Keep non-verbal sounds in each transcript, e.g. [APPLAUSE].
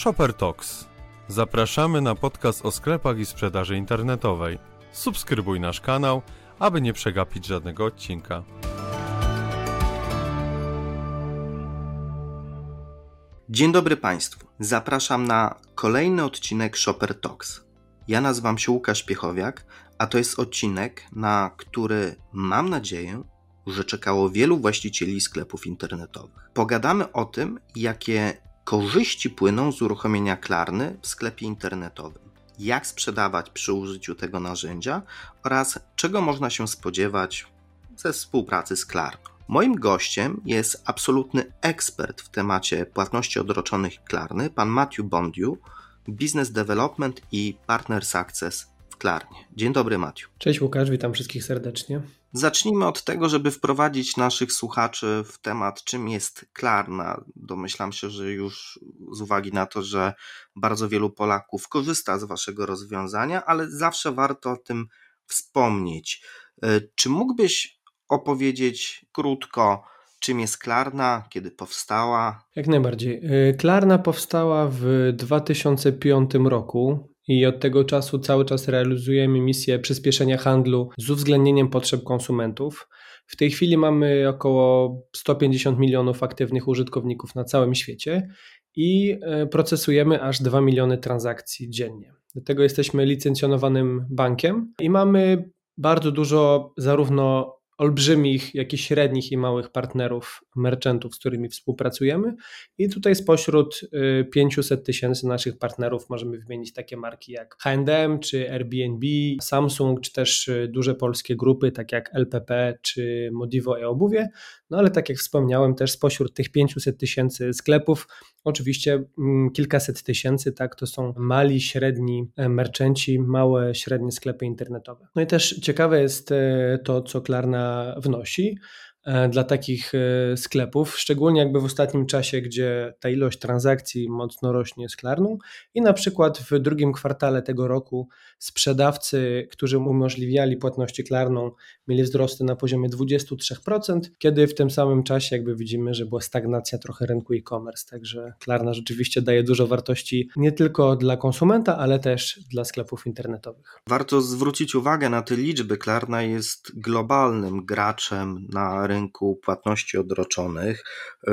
Shopper Talks. Zapraszamy na podcast o sklepach i sprzedaży internetowej. Subskrybuj nasz kanał, aby nie przegapić żadnego odcinka. Dzień dobry Państwu. Zapraszam na kolejny odcinek Shopper Talks. Ja nazywam się Łukasz Piechowiak, a to jest odcinek, na który mam nadzieję, że czekało wielu właścicieli sklepów internetowych. Pogadamy o tym, jakie korzyści płyną z uruchomienia Klarny w sklepie internetowym, jak sprzedawać przy użyciu tego narzędzia oraz czego można się spodziewać ze współpracy z Klarną. Moim gościem jest absolutny ekspert w temacie płatności odroczonych Klarny, pan Matthew Bondiu, Business Development i Partner Success w Klarnie. Dzień dobry, Matthew. Cześć Łukasz, witam wszystkich serdecznie. Zacznijmy od tego, żeby wprowadzić naszych słuchaczy w temat, czym jest Klarna. Domyślam się, że już z uwagi na to, że bardzo wielu Polaków korzysta z Waszego rozwiązania, ale zawsze warto o tym wspomnieć. E, czy mógłbyś opowiedzieć krótko, czym jest Klarna, kiedy powstała? Jak najbardziej. E, Klarna powstała w 2005 roku i od tego czasu cały czas realizujemy misję przyspieszenia handlu z uwzględnieniem potrzeb konsumentów. W tej chwili mamy około 150 milionów aktywnych użytkowników na całym świecie i e, procesujemy aż 2 miliony transakcji dziennie. Do tego jesteśmy licencjonowanym bankiem i mamy bardzo dużo zarówno olbrzymich, jak i średnich i małych partnerów, merchantów, z którymi współpracujemy. I tutaj spośród 500 y, tysięcy naszych partnerów możemy wymienić takie marki jak H&M, czy Airbnb, Samsung, czy też y, duże polskie grupy, tak jak LPP, czy Modivo e Obuwie. No ale tak jak wspomniałem, też spośród tych 500 tysięcy sklepów, oczywiście mm, kilkaset tysięcy, tak, to są mali, średni e, merchanci, małe, średnie sklepy internetowe. No i też ciekawe jest e, to, co Klarna wnosi. E, dla takich e, sklepów, szczególnie jakby w ostatnim czasie, gdzie ta ilość transakcji mocno rośnie z Klarną i na przykład w drugim kwartale tego roku sprzedawcy, którzy umożliwiali płatności Klarną, mieli wzrosty na poziomie 23%, kiedy w tym samym czasie jakby widzimy, że była stagnacja trochę rynku e-commerce, także Klarna rzeczywiście daje dużo wartości nie tylko dla konsumenta, ale też dla sklepów internetowych. Warto zwrócić uwagę na te liczby. Klarna jest globalnym graczem na rynku płatności odroczonych,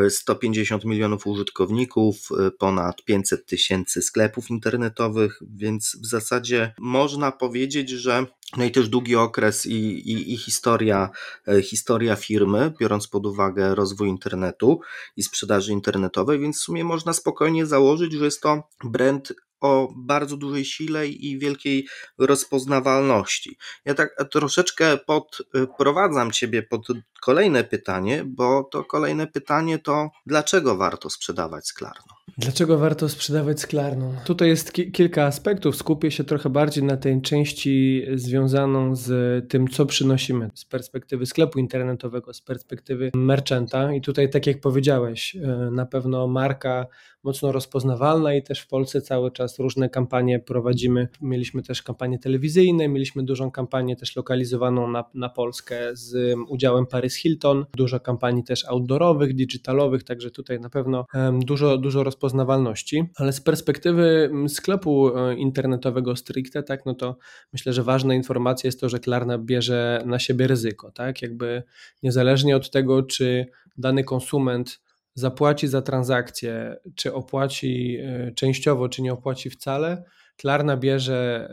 150 e, milionów użytkowników, ponad 500 tysięcy sklepów internetowych, więc w zasadzie można powiedzieć, że no i też długi okres i, i, i, historia, e, historia firmy, biorąc pod uwagę rozwój internetu i sprzedaży internetowej, więc w sumie można spokojnie założyć, że jest to brand o bardzo dużej sile i wielkiej rozpoznawalności. Ja tak troszeczkę podprowadzam Ciebie pod kolejne pytanie, bo to kolejne pytanie to dlaczego warto sprzedawać sklarną? Dlaczego warto sprzedawać sklarną? Tutaj jest ki kilka aspektów. Skupię się trochę bardziej na tej części związaną z tym, co przynosimy z perspektywy sklepu internetowego, z perspektywy merchanta. I tutaj, tak jak powiedziałeś, e, na pewno marka mocno rozpoznawalna i też w Polsce cały czas różne kampanie prowadzimy. Mieliśmy też kampanie telewizyjne, mieliśmy dużą kampanię też lokalizowaną na, na Polskę z udziałem Paris Hilton, dużo kampanii też outdoorowych, digitalowych, także tutaj na pewno dużo, dużo rozpoznawalności, ale z perspektywy sklepu e, internetowego stricte, tak, no to myślę, że ważna informacja jest to, że Klarna bierze na siebie ryzyko, tak, jakby niezależnie od tego, czy dany konsument zapłaci za transakcję, czy opłaci e, częściowo, czy nie opłaci wcale, Klarna bierze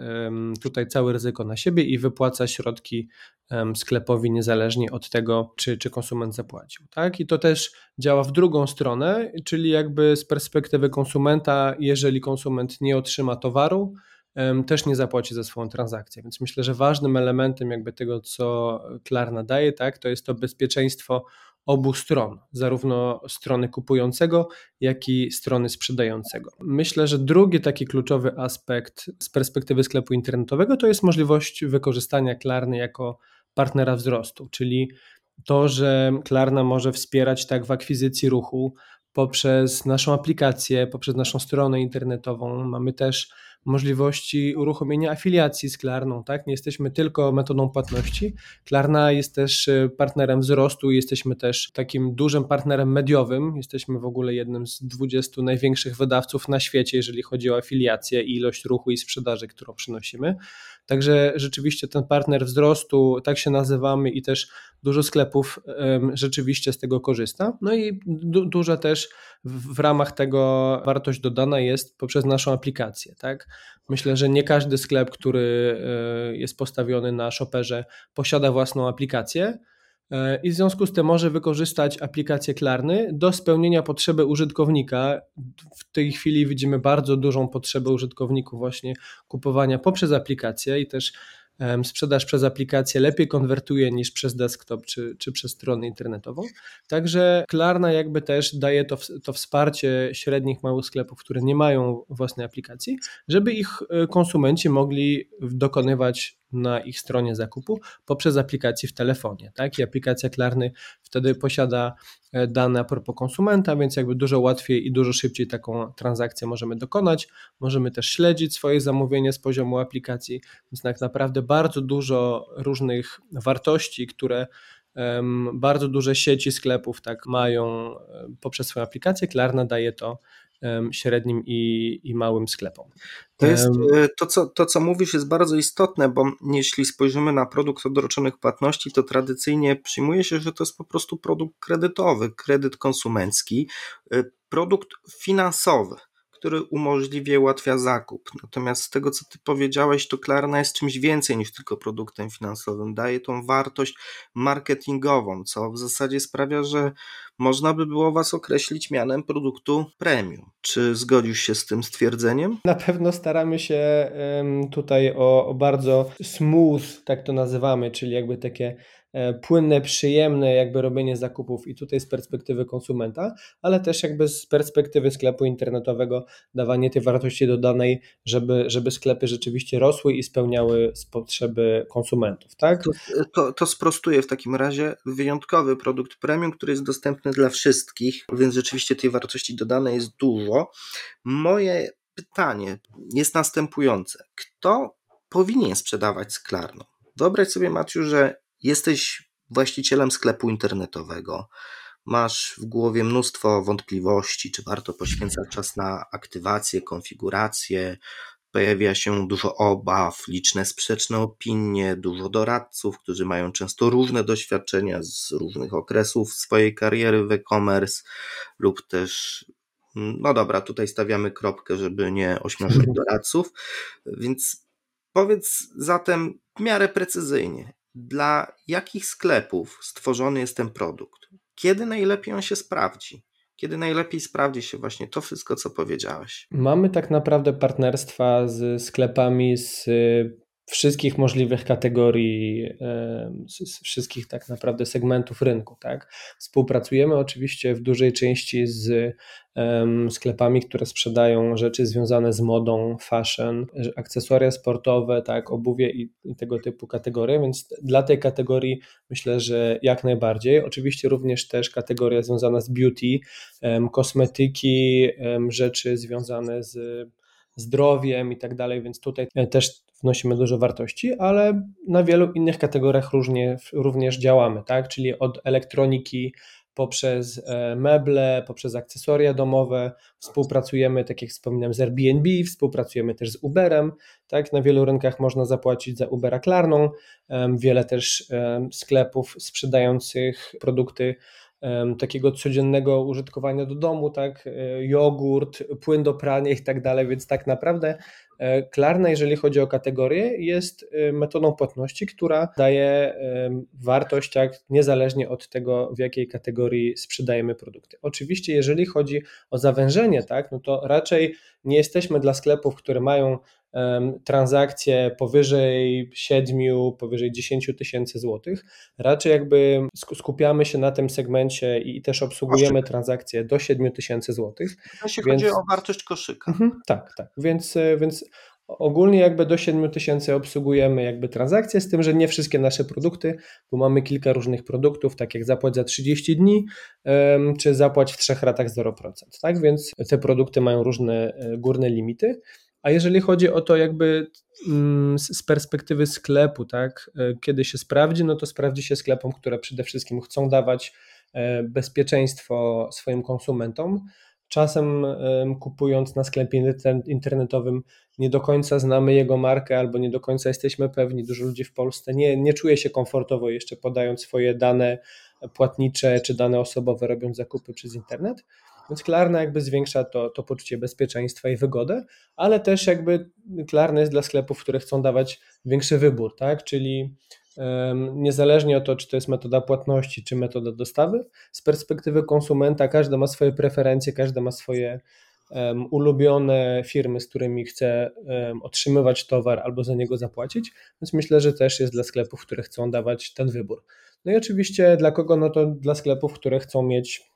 tutaj całe ryzyko na siebie i wypłaca środki sklepowi niezależnie od tego, czy, czy konsument zapłacił. Tak? I to też działa w drugą stronę, czyli jakby z perspektywy konsumenta, jeżeli konsument nie otrzyma towaru, też nie zapłaci za swoją transakcję. Więc myślę, że ważnym elementem jakby tego, co Klarna daje, tak, to jest to bezpieczeństwo obu stron, zarówno strony kupującego, jak i strony sprzedającego. Myślę, że drugi taki kluczowy aspekt z perspektywy sklepu internetowego to jest możliwość wykorzystania Klarny jako partnera wzrostu, czyli to, że Klarna może wspierać tak w akwizycji ruchu poprzez naszą aplikację, poprzez naszą stronę internetową. Mamy też możliwości uruchomienia afiliacji z Klarną, tak? Nie jesteśmy tylko metodą płatności. Klarna jest też e, partnerem wzrostu, jesteśmy też takim dużym partnerem mediowym. Jesteśmy w ogóle jednym z 20 największych wydawców na świecie, jeżeli chodzi o afiliację i ilość ruchu i sprzedaży, którą przynosimy. Także rzeczywiście ten partner wzrostu, tak się nazywamy i też dużo sklepów rzeczywiście z tego korzysta. No i du duża też w, ramach tego wartość dodana jest poprzez naszą aplikację. Tak? Myślę, że nie każdy sklep, który e, jest postawiony na shopperze, posiada własną aplikację. E, I w związku z tym może wykorzystać aplikację Klarny do spełnienia potrzeby użytkownika. W tej chwili widzimy bardzo dużą potrzebę użytkowników właśnie kupowania poprzez aplikację i też sprzedaż przez aplikację lepiej konwertuje niż przez desktop czy, czy przez stronę internetową. Także Klarna jakby też daje to, to wsparcie średnich, małych sklepów, które nie mają własnej aplikacji, żeby ich e, konsumenci mogli dokonywać na ich stronie zakupu poprzez aplikację w telefonie. Tak? I aplikacja Klarny wtedy posiada e, dane a propos konsumenta, więc jakby dużo łatwiej i dużo szybciej taką transakcję możemy dokonać. Możemy też śledzić swoje zamówienie z poziomu aplikacji, więc tak naprawdę bardzo dużo różnych wartości, które bardzo duże sieci sklepów tak mają e, poprzez swoją aplikację. Klarna daje to średnim i, i małym sklepom. To jest e, to co, to, co mówisz, jest bardzo istotne, bo jeśli spojrzymy na produkt odroczonych płatności, to tradycyjnie przyjmuje się, że to jest po prostu produkt kredytowy, kredyt konsumencki, e, produkt finansowy który umożliwia, ułatwia zakup. Natomiast z tego, co ty powiedziałeś, to Klarna jest czymś więcej niż tylko produktem finansowym. Daje tą wartość marketingową, co w zasadzie sprawia, że można by było was określić mianem produktu premium. Czy zgodzisz się z tym stwierdzeniem? Na pewno staramy się tutaj o, o bardzo smooth, tak to nazywamy, czyli jakby takie E, płynne, przyjemne jakby robienie zakupów i tutaj z perspektywy konsumenta, ale też jakby z perspektywy sklepu internetowego dawanie tej wartości dodanej, żeby, żeby sklepy rzeczywiście rosły i spełniały potrzeby konsumentów, tak? To, to, to sprostuje w takim razie wyjątkowy produkt premium, który jest dostępny dla wszystkich, więc rzeczywiście tej wartości dodanej jest dużo. Moje pytanie jest następujące. Kto powinien sprzedawać sklarną? Wyobraź sobie, Maciu, że Jesteś właścicielem sklepu internetowego, masz w głowie mnóstwo wątpliwości, czy warto poświęcać czas na aktywację, konfigurację, pojawia się dużo obaw, liczne sprzeczne opinie, dużo doradców, którzy mają często różne doświadczenia z różnych okresów swojej kariery w e-commerce lub też no dobra, tutaj stawiamy kropkę, żeby nie ośmieszać doradców, więc powiedz zatem w miarę precyzyjnie, dla jakich sklepów stworzony jest ten produkt? Kiedy najlepiej on się sprawdzi? Kiedy najlepiej sprawdzi się właśnie to wszystko, co powiedziałeś? Mamy tak naprawdę partnerstwa z sklepami z wszystkich możliwych kategorii, z wszystkich tak naprawdę segmentów rynku. Tak? Współpracujemy oczywiście w dużej części z sklepami, które sprzedają rzeczy związane z modą, fashion, akcesoria sportowe, tak, obuwie i, i tego typu kategorie, więc dla tej kategorii myślę, że jak najbardziej. Oczywiście również też kategoria związana z beauty, kosmetyki, rzeczy związane z zdrowiem i tak dalej, więc tutaj też wnosimy dużo wartości, ale na wielu innych kategoriach różnie, również działamy, tak? Czyli od elektroniki poprzez e, meble, poprzez akcesoria domowe, współpracujemy, tak jak wspominam, z Airbnb, współpracujemy też z Uberem, tak? Na wielu rynkach można zapłacić za Ubera Klarną, wiele też sklepów sprzedających produkty takiego codziennego użytkowania do domu, tak, e, jogurt, płyn do prania i tak dalej, więc tak naprawdę e, Klarna, jeżeli chodzi o kategorię, jest e, metodą płatności, która daje wartość tak, niezależnie od tego, w jakiej kategorii sprzedajemy produkty. Oczywiście, jeżeli chodzi o zawężenie, tak, no to raczej nie jesteśmy dla sklepów, które mają transakcje powyżej 7, powyżej 10 tysięcy złotych. Raczej jakby skupiamy się na tym segmencie i też obsługujemy transakcje do 7 tysięcy złotych. Jeśli więc... chodzi o wartość koszyka. Mhm, tak, tak. Więc, e, więc ogólnie jakby do 7 tysięcy obsługujemy jakby transakcje, z tym, że nie wszystkie nasze produkty, bo mamy kilka różnych produktów, tak jak zapłać za 30 dni, czy zapłać w trzech ratach 0%. Tak więc te produkty mają różne e, górne limity. A jeżeli chodzi o to jakby mm, z perspektywy sklepu, tak, e, kiedy się sprawdzi, no to sprawdzi się sklepom, które przede wszystkim chcą dawać e, bezpieczeństwo swoim konsumentom. Czasem kupując na sklepie internetowym nie do końca znamy jego markę albo nie do końca jesteśmy pewni. Dużo ludzi w Polsce nie, nie czuje się komfortowo jeszcze podając swoje dane płatnicze czy dane osobowe robiąc zakupy przez internet. Więc Klarna jakby zwiększa to, to poczucie bezpieczeństwa i wygodę, ale też jakby Klarna jest dla sklepów, które chcą dawać większy wybór, tak? Czyli um, niezależnie od to, czy to jest metoda płatności, czy metoda dostawy, z perspektywy konsumenta każdy ma swoje preferencje, każdy ma swoje um, ulubione firmy, z którymi chce um, otrzymywać towar albo za niego zapłacić, więc myślę, że też jest dla sklepów, które chcą dawać ten wybór. No i oczywiście dla kogo? No to dla sklepów, które chcą mieć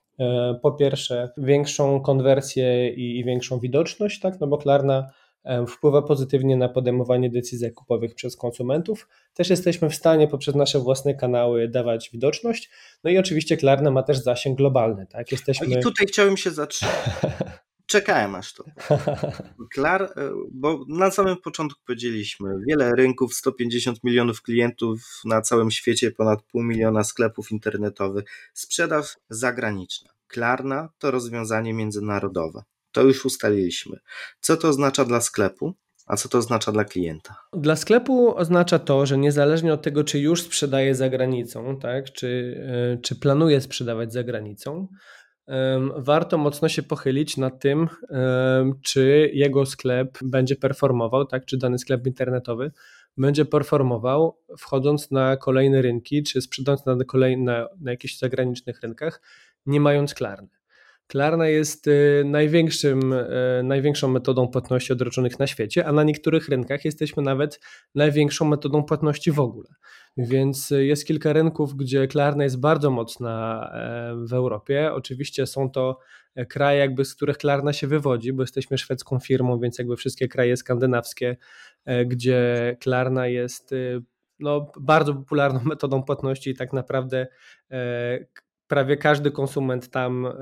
po pierwsze większą konwersję i, większą widoczność, tak, no bo Klarna e, wpływa pozytywnie na podejmowanie decyzji zakupowych przez konsumentów. Też jesteśmy w stanie poprzez nasze własne kanały dawać widoczność. No i oczywiście Klarna ma też zasięg globalny. Tak? Jesteśmy... I tutaj chciałem się zatrzymać. [LAUGHS] Czekałem aż to. [LAUGHS] Klar, e, bo na samym początku powiedzieliśmy, wiele rynków, 150 milionów klientów na całym świecie, ponad pół miliona sklepów internetowych, sprzedaż zagraniczna. Klarna to rozwiązanie międzynarodowe. To już ustaliliśmy. Co to oznacza dla sklepu? A co to oznacza dla klienta? Dla sklepu oznacza to, że niezależnie od tego, czy już sprzedaje za granicą, tak, czy, e, czy planuje sprzedawać za granicą, warto mocno się pochylić nad tym, czy jego sklep będzie performował, tak, czy dany sklep internetowy będzie performował, wchodząc na kolejne rynki, czy sprzedając na, kolejne, na jakichś zagranicznych rynkach, nie mając klarny. Klarna jest y, największym, y, największą metodą płatności odroczonych na świecie, a na niektórych rynkach jesteśmy nawet największą metodą płatności w ogóle. Więc y, jest kilka rynków, gdzie Klarna jest bardzo mocna e, w Europie. Oczywiście są to e, kraje, jakby z których Klarna się wywodzi, bo jesteśmy szwedzką firmą, więc jakby wszystkie kraje skandynawskie, e, gdzie Klarna jest no, bardzo popularną [LAUGHS] metodą płatności i tak naprawdę prawie każdy konsument tam e,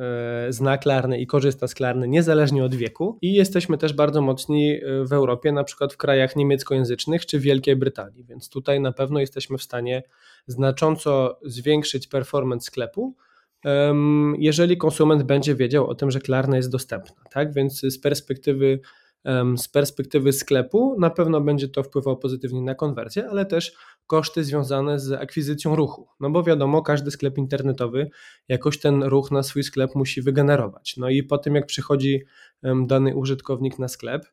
zna Klarny i korzysta z Klarny niezależnie od wieku i jesteśmy też bardzo mocni e, w Europie, na przykład w krajach niemieckojęzycznych czy Wielkiej Brytanii, więc tutaj na pewno jesteśmy w stanie znacząco zwiększyć performance sklepu, jeżeli konsument będzie wiedział o tym, że Klarna jest dostępna. Tak? Więc z perspektywy z perspektywy sklepu na pewno będzie to wpływało pozytywnie na konwersję, ale też koszty związane z akwizycją ruchu. No bo wiadomo, każdy sklep internetowy jakoś ten ruch na swój sklep musi wygenerować. No i po tym, jak przychodzi dany użytkownik na sklep,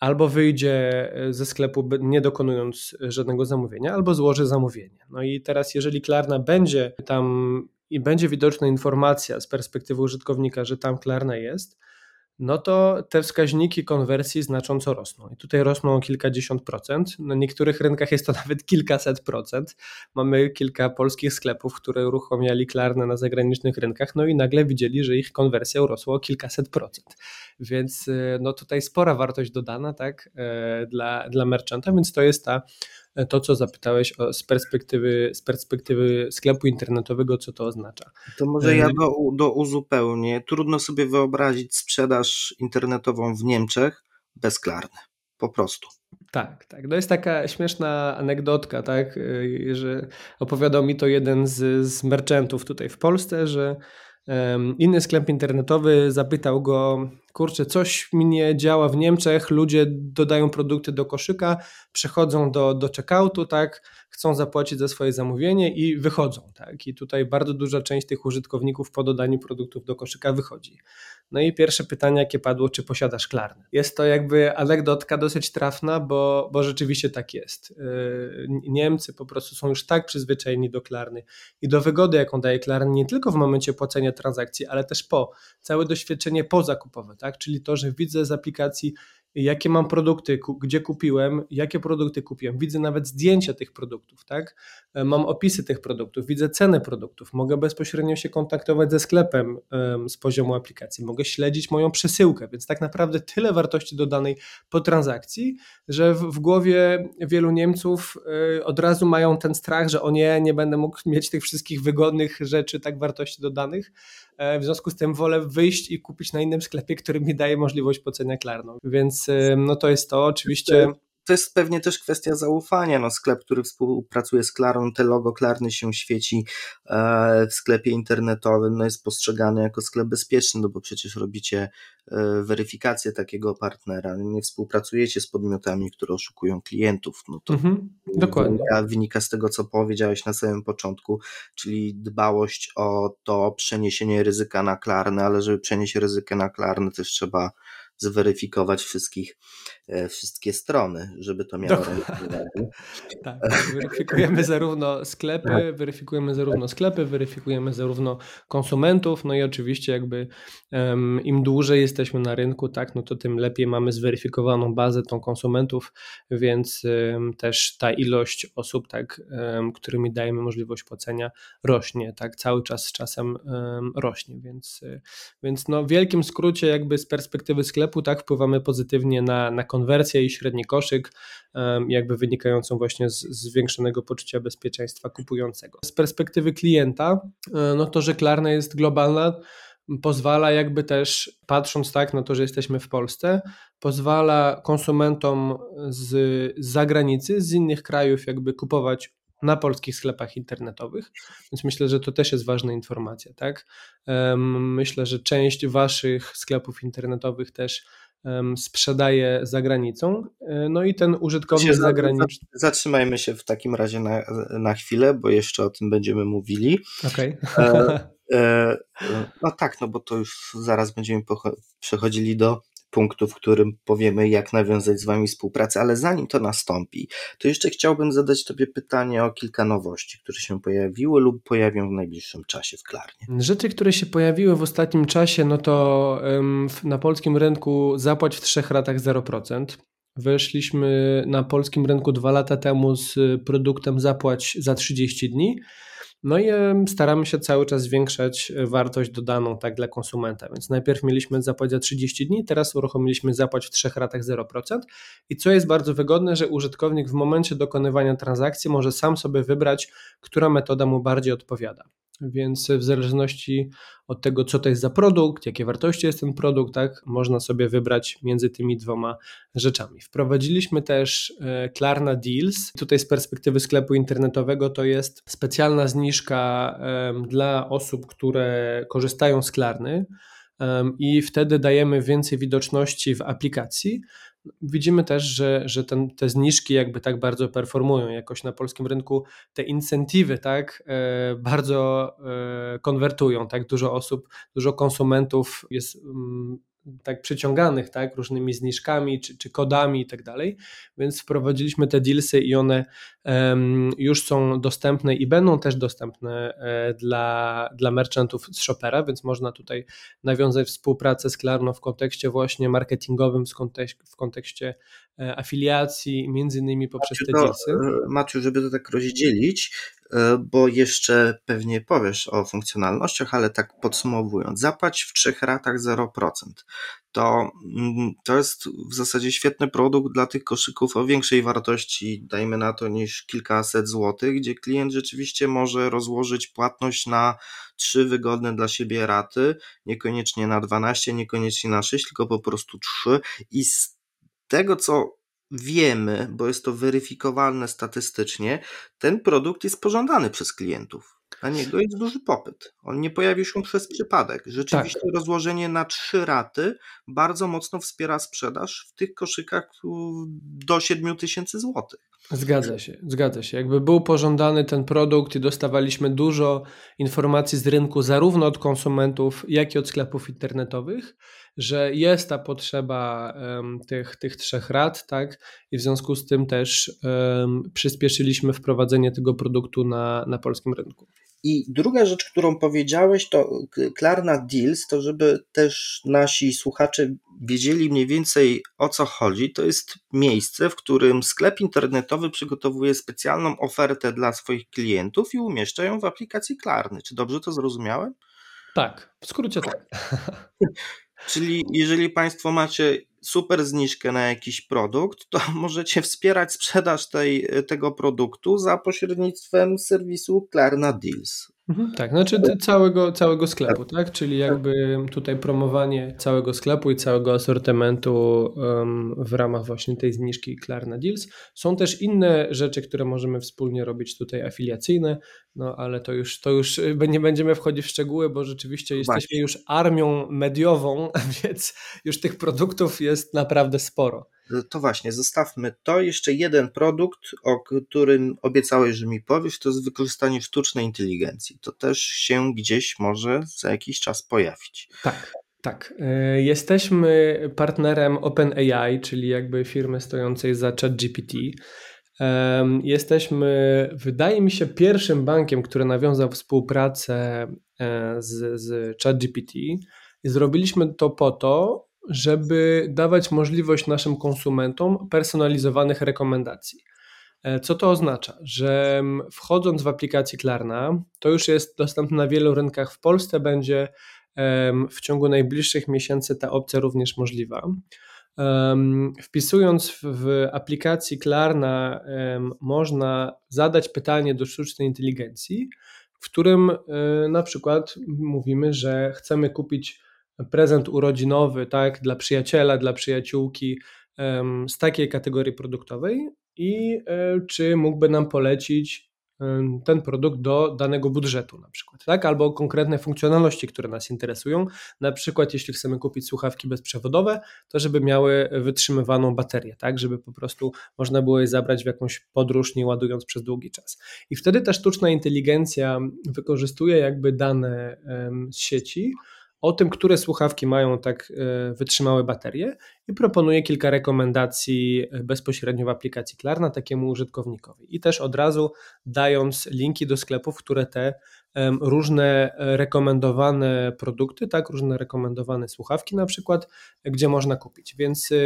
albo wyjdzie e, ze sklepu nie dokonując żadnego zamówienia, albo złoży zamówienie. No i teraz, jeżeli Klarna będzie tam i będzie widoczna informacja z perspektywy użytkownika, że tam Klarna jest, no to te wskaźniki konwersji znacząco rosną. I tutaj rosną o kilkadziesiąt procent. Na niektórych rynkach jest to [LAUGHS] nawet kilkaset procent. Mamy kilka polskich sklepów, które uruchomiali Klarna na zagranicznych rynkach, no i nagle widzieli, że ich konwersja urosła o kilkaset procent. Więc y, no tutaj spora wartość dodana tak, y, dla, dla merchanta, więc to jest ta to, co zapytałeś o, z, perspektywy, z perspektywy sklepu internetowego, co to oznacza. To może ja do, do uzupełnię. Trudno sobie wyobrazić sprzedaż internetową w Niemczech bez Klarny. Po prostu. Tak, tak. To jest taka śmieszna anegdotka, tak, y, że opowiadał mi to jeden z, z merchantów tutaj w Polsce, że Inny sklep internetowy zapytał go, kurczę, coś mi nie działa w Niemczech, ludzie dodają produkty do koszyka, przechodzą do, do checkoutu, tak, chcą zapłacić za swoje zamówienie i wychodzą, tak, i tutaj bardzo duża część tych użytkowników po dodaniu produktów do koszyka wychodzi. No i pierwsze pytanie, jakie padło, czy posiadasz klarny? Jest to jakby anegdotka dosyć trafna, bo, bo rzeczywiście tak jest. Yy, Niemcy po prostu są już tak przyzwyczajeni do klarny i do wygody, jaką daje klarny, nie tylko w momencie płacenia transakcji, ale też po. Całe doświadczenie pozakupowe, tak? czyli to, że widzę z aplikacji jakie mam produkty, gdzie kupiłem, jakie produkty kupiłem. Widzę nawet zdjęcia tych produktów, tak? E, mam opisy tych produktów, widzę ceny produktów, mogę bezpośrednio się kontaktować ze sklepem z poziomu aplikacji, mogę śledzić moją przesyłkę, więc tak naprawdę tyle wartości dodanej po transakcji, że w, głowie wielu Niemców e, od razu mają ten strach, że o nie, nie będę mógł mieć tych wszystkich wygodnych rzeczy, tak wartości dodanych, w związku z tym wolę wyjść i kupić na innym sklepie, który mi daje możliwość płacenia Klarną. Więc no to jest to, oczywiście to jest pewnie też kwestia zaufania. No, sklep, który współpracuje z Klarą, te logo Klarny się świeci e, w sklepie internetowym, no jest postrzegany jako sklep bezpieczny, no bo przecież robicie e, weryfikację takiego partnera, nie współpracujecie z podmiotami, które oszukują klientów. No to mhm, dokładnie. Wynika, z tego, co powiedziałeś na samym początku, czyli dbałość o to przeniesienie ryzyka na Klarnę, ale żeby przenieść ryzyko na Klarnę też trzeba zweryfikować wszystkich, wszystkie strony, żeby to miało [LAUGHS] Tak, weryfikujemy zarówno sklepy, tak. weryfikujemy zarówno sklepy, weryfikujemy zarówno konsumentów, no i oczywiście jakby um, im dłużej jesteśmy na rynku, tak, no to tym lepiej mamy zweryfikowaną bazę tą konsumentów, więc um, też ta ilość osób, tak, um, którymi dajemy możliwość płacenia rośnie, tak, cały czas z czasem rośnie, więc, więc no w wielkim skrócie jakby z perspektywy sklepu sklepu, tak wpływamy pozytywnie na, na konwersję i średni koszyk, jakby wynikającą właśnie z zwiększonego poczucia bezpieczeństwa kupującego. Z perspektywy klienta, e, no to, że Klarna jest globalna, pozwala jakby też, patrząc tak na to, że jesteśmy w Polsce, pozwala konsumentom z zagranicy, z innych krajów jakby kupować na polskich sklepach internetowych, więc myślę, że to też jest ważna informacja, tak? Myślę, że część waszych sklepów internetowych też sprzedaje za granicą, e, no i ten użytkownik zagraniczny... Zatrzymajmy się w takim razie na, na chwilę, bo jeszcze o tym będziemy mówili. Okej. Okay. E, e, [LAUGHS] no tak, no bo to już zaraz będziemy przechodzili do punktu, w którym powiemy, jak nawiązać z Wami współpracę, ale zanim to nastąpi, to jeszcze chciałbym zadać Tobie pytanie o kilka nowości, które się pojawiły lub pojawią w najbliższym czasie w Klarnie. Rzeczy, które się pojawiły w ostatnim czasie, no to na polskim rynku zapłać w trzech ratach 0%. Weszliśmy na polskim rynku dwa lata temu z produktem zapłać za 30 dni. No i staramy się cały czas zwiększać e, wartość dodaną tak dla konsumenta. Więc najpierw mieliśmy zapłać za 30 dni, teraz uruchomiliśmy zapłać w trzech ratach 0%. I co jest bardzo wygodne, że użytkownik w momencie dokonywania transakcji może sam sobie wybrać, która metoda mu bardziej odpowiada. Więc w zależności od tego, co to jest za produkt, jakie wartości jest ten produkt, tak, można sobie wybrać między tymi dwoma rzeczami. Wprowadziliśmy też e, Klarna Deals. Tutaj z perspektywy sklepu internetowego to jest specjalna zniżka dla osób, które korzystają z Klarny i wtedy dajemy więcej widoczności w aplikacji, widzimy też, że, że ten, te zniżki jakby tak bardzo performują jakoś na polskim rynku. Te incentywy tak e, bardzo e, konwertują, tak dużo osób, dużo konsumentów jest mm, tak przyciąganych tak, różnymi zniżkami czy, czy kodami i tak dalej, więc wprowadziliśmy te dealsy i one um, już są dostępne i będą też dostępne e, dla, dla merchantów z Shopera, więc można tutaj nawiązać współpracę z Klarno w kontekście właśnie marketingowym, w kontekście, w kontekście e, afiliacji, między innymi poprzez Maciu, te dealsy. To, Maciu, żeby to tak rozdzielić, E, bo jeszcze pewnie powiesz o funkcjonalnościach, ale tak podsumowując, zapłać w trzech ratach 0%. To, mm, to jest w zasadzie świetny produkt dla tych koszyków o większej wartości, dajmy na to, niż kilkaset złotych, gdzie klient rzeczywiście może rozłożyć płatność na trzy wygodne dla siebie raty, niekoniecznie na 12, niekoniecznie na 6, tylko po prostu 3 i z tego, co wiemy, bo jest to weryfikowalne statystycznie, ten produkt jest pożądany przez klientów. Na niego jest duży popyt. On nie pojawił się przez przypadek. Rzeczywiście tak. rozłożenie na trzy raty bardzo mocno wspiera sprzedaż w tych koszykach do 7 tysięcy złotych. Zgadza się, zgadza się. Jakby był pożądany ten produkt i dostawaliśmy dużo informacji z rynku, zarówno od konsumentów, jak i od sklepów internetowych, że jest ta potrzeba um, tych, tych trzech rat, tak? I w związku z tym też um, przyspieszyliśmy wprowadzenie tego produktu na, na polskim rynku. I druga rzecz, którą powiedziałeś, to Klarna Deals, to żeby też nasi słuchacze wiedzieli mniej więcej o co chodzi, to jest miejsce, w którym sklep internetowy przygotowuje specjalną ofertę dla swoich klientów i umieszcza ją w aplikacji Klarny. Czy dobrze to zrozumiałem? Tak, w skrócie tak. [LAUGHS] Czyli jeżeli Państwo macie super zniżkę na jakiś produkt, to [LAUGHS] możecie wspierać sprzedaż tej, tego produktu za pośrednictwem serwisu Klarna Deals. Mhm, tak, znaczy całego, całego sklepu, tak? Czyli jakby tutaj promowanie całego sklepu i całego asortymentu um, w ramach właśnie tej zniżki Klarna Deals. Są też inne rzeczy, które możemy wspólnie robić tutaj afiliacyjne, no ale to już, to już y, nie będziemy wchodzić w szczegóły, bo rzeczywiście jesteśmy właśnie. już armią mediową, [LAUGHS] więc już tych produktów jest naprawdę sporo to właśnie, zostawmy to. Jeszcze jeden produkt, o którym obiecałeś, że mi powiesz, to jest wykorzystanie sztucznej inteligencji. To też się gdzieś może za jakiś czas pojawić. Tak. Tak, e, jesteśmy partnerem OpenAI, czyli jakby firmy stojącej za ChatGPT. Jesteśmy, wydaje mi się, pierwszym bankiem, który nawiązał współpracę e, z, z ChatGPT i zrobiliśmy to po to, żeby dawać możliwość naszym konsumentom personalizowanych rekomendacji. E, co to oznacza? Że wchodząc w aplikację Klarna, to już jest dostępne na wielu rynkach w Polsce, będzie w ciągu najbliższych miesięcy ta opcja również możliwa. Wpisując w aplikacji Klarna, można zadać pytanie do sztucznej inteligencji, w którym e, na przykład mówimy, że chcemy kupić prezent urodzinowy, tak, dla przyjaciela, dla przyjaciółki z takiej kategorii produktowej i e, czy mógłby nam polecić ten produkt do danego budżetu na przykład, tak? Albo konkretne funkcjonalności, które nas interesują. Na przykład, jeśli chcemy kupić słuchawki bezprzewodowe, to żeby miały wytrzymywaną baterię, tak? Żeby po prostu można było je zabrać w jakąś podróż, nie ładując przez długi czas. I wtedy ta sztuczna inteligencja wykorzystuje jakby dane z sieci, o tym, które słuchawki mają tak e, wytrzymałe baterie i proponuję kilka rekomendacji e, bezpośrednio w aplikacji Klarna takiemu użytkownikowi. I też od razu dając linki do sklepów, które te różne rekomendowane produkty, tak, różne rekomendowane słuchawki na przykład, gdzie można kupić. Więc e,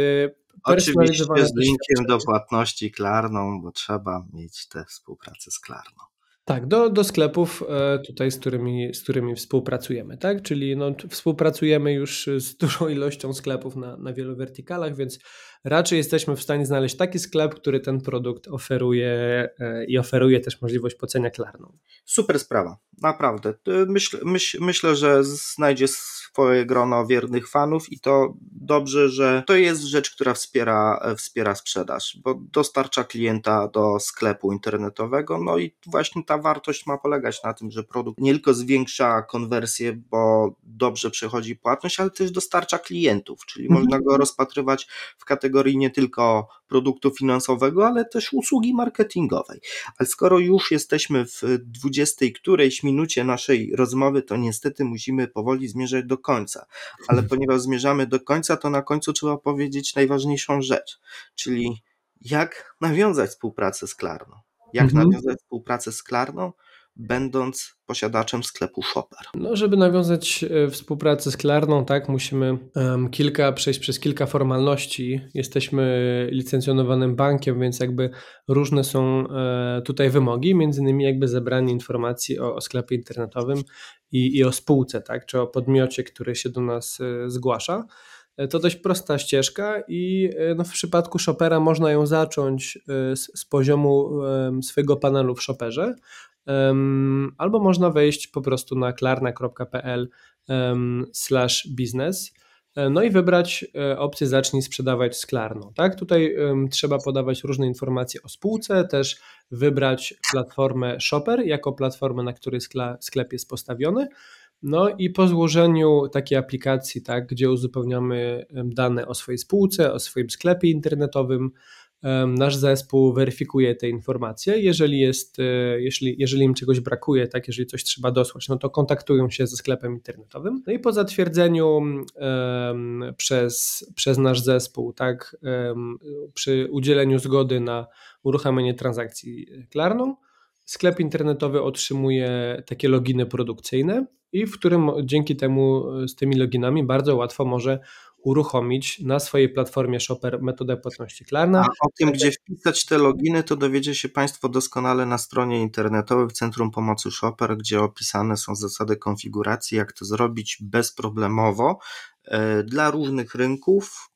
Oczywiście z linkiem do płatności Klarną, bo trzeba mieć tę współpracę z Klarną. Tak, do, do sklepów e, tutaj, z którymi, z którymi współpracujemy, tak? Czyli no, współpracujemy już z dużą ilością sklepów na, na wielu wertykalach, więc raczej jesteśmy w stanie znaleźć taki sklep, który ten produkt oferuje e, i oferuje też możliwość płacenia klarną. Super sprawa, naprawdę. Myśl, myśl, myślę, że znajdzie swoje grono wiernych fanów i to dobrze, że to jest rzecz, która wspiera, wspiera sprzedaż, bo dostarcza klienta do sklepu internetowego, no i właśnie ta wartość ma polegać na tym, że produkt nie tylko zwiększa konwersję, bo dobrze przechodzi płatność, ale też dostarcza klientów, czyli mhm. można go rozpatrywać w kategorii nie tylko produktu finansowego, ale też usługi marketingowej. Ale skoro już jesteśmy w 20 którejś minucie naszej rozmowy, to niestety musimy powoli zmierzać do końca. Ale ponieważ zmierzamy do końca, to na końcu trzeba powiedzieć najważniejszą rzecz, czyli jak nawiązać współpracę z Klarną. Jak mhm. nawiązać współpracę z Klarną? Będąc posiadaczem sklepu Shopper. No, żeby nawiązać e, współpracę z Klarną, tak, musimy um, kilka, przejść przez kilka formalności. Jesteśmy licencjonowanym bankiem, więc jakby różne są e, tutaj wymogi, między innymi jakby zebranie informacji o, o sklepie internetowym i, i o spółce, tak, czy o podmiocie, który się do nas e, zgłasza. E, to dość prosta ścieżka i e, no, w przypadku Shopera można ją zacząć z, z poziomu swojego panelu w Shopperze, albo można wejść po prostu na klarna.pl slash biznes e, no i wybrać e, opcję zacznij sprzedawać z Klarną. Tak? Tutaj trzeba podawać różne informacje o spółce, też wybrać platformę Shopper jako platformę, na której sklep jest postawiony. No i po złożeniu takiej aplikacji, tak, gdzie uzupełniamy dane o swojej spółce, o swoim sklepie internetowym, nasz zespół weryfikuje te informacje. Jeżeli, jest, e, jeżeli, jeżeli im czegoś brakuje, tak, jeżeli coś trzeba dosłać, no to kontaktują się ze sklepem internetowym. No i po zatwierdzeniu um, przez, przez nasz zespół, tak, um, przy udzieleniu zgody na uruchamianie transakcji Klarną, sklep internetowy otrzymuje takie loginy produkcyjne i w którym dzięki temu z tymi loginami bardzo łatwo może uruchomić na swojej platformie Shopper metodę płatności Klarna. A o tym, gdzie wpisać te loginy, to dowiecie się Państwo doskonale na stronie internetowej w Centrum Pomocy Shopper, gdzie opisane są zasady konfiguracji, jak to zrobić bezproblemowo e, dla różnych rynków.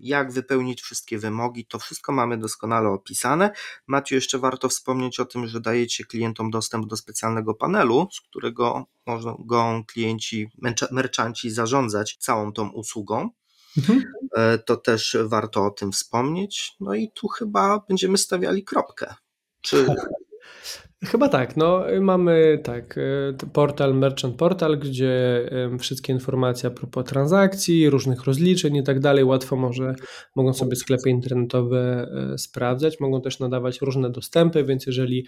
Jak wypełnić wszystkie wymogi. To wszystko mamy doskonale opisane. Maciu, jeszcze warto wspomnieć o tym, że dajecie klientom dostęp do specjalnego panelu, z którego mogą klienci, merchanci zarządzać całą tą usługą. Mhm. E, to też warto o tym wspomnieć. No i tu chyba będziemy stawiali kropkę. Czy [LAUGHS] Chyba tak. No, mamy tak, e, portal Merchant Portal, gdzie wszystkie informacje a propos transakcji, różnych rozliczeń i tak dalej łatwo może, mogą sobie sklepy internetowe e, sprawdzać, mogą też nadawać różne dostępy, więc jeżeli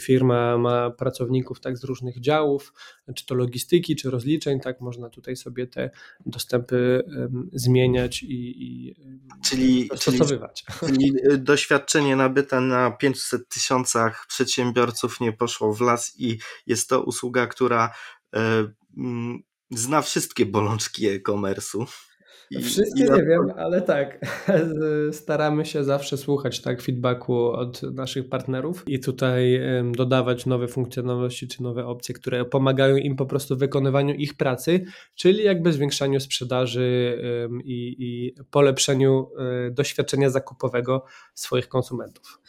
firma ma pracowników tak z różnych działów, czy to logistyki, czy rozliczeń, tak można tutaj sobie te dostępy zmieniać i, i czyli, dostosowywać. Czyli, czyli doświadczenie nabyte na 500 tysiącach przedsiębiorstw przedsiębiorców nie poszło w las i jest to usługa, która e, mm, zna wszystkie bolączki e-commerce'u. I, Wszystkie i nie wiem, ale tak, [LAUGHS] staramy się zawsze słuchać tak feedbacku od naszych partnerów i tutaj dodawać nowe funkcjonalności czy nowe opcje, które pomagają im po prostu w wykonywaniu ich pracy, czyli jakby zwiększaniu sprzedaży i, i polepszeniu e, doświadczenia zakupowego swoich konsumentów.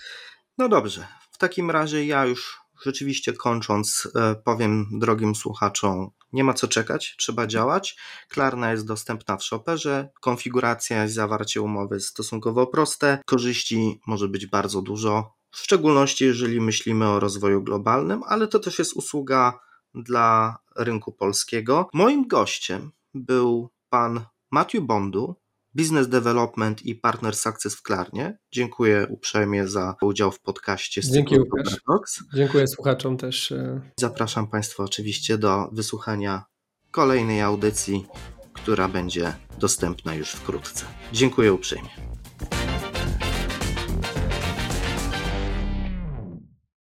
No dobrze, w takim razie ja już rzeczywiście kończąc, e, powiem drogim słuchaczom, nie ma co czekać, trzeba działać. Klarna jest dostępna w shopperze, konfiguracja i zawarcie umowy jest stosunkowo proste, korzyści może być bardzo dużo, w szczególności jeżeli myślimy o rozwoju globalnym, ale to też jest usługa dla rynku polskiego. Moim gościem był pan Matthew Bondu, Business Development i Partner Success w Klarnie. Dziękuję uprzejmie za udział w podcaście. Z Dzięki Łukasz. Dziękuję słuchaczom też. E. Zapraszam Państwa oczywiście do wysłuchania kolejnej audycji, która będzie dostępna już wkrótce. Dziękuję uprzejmie.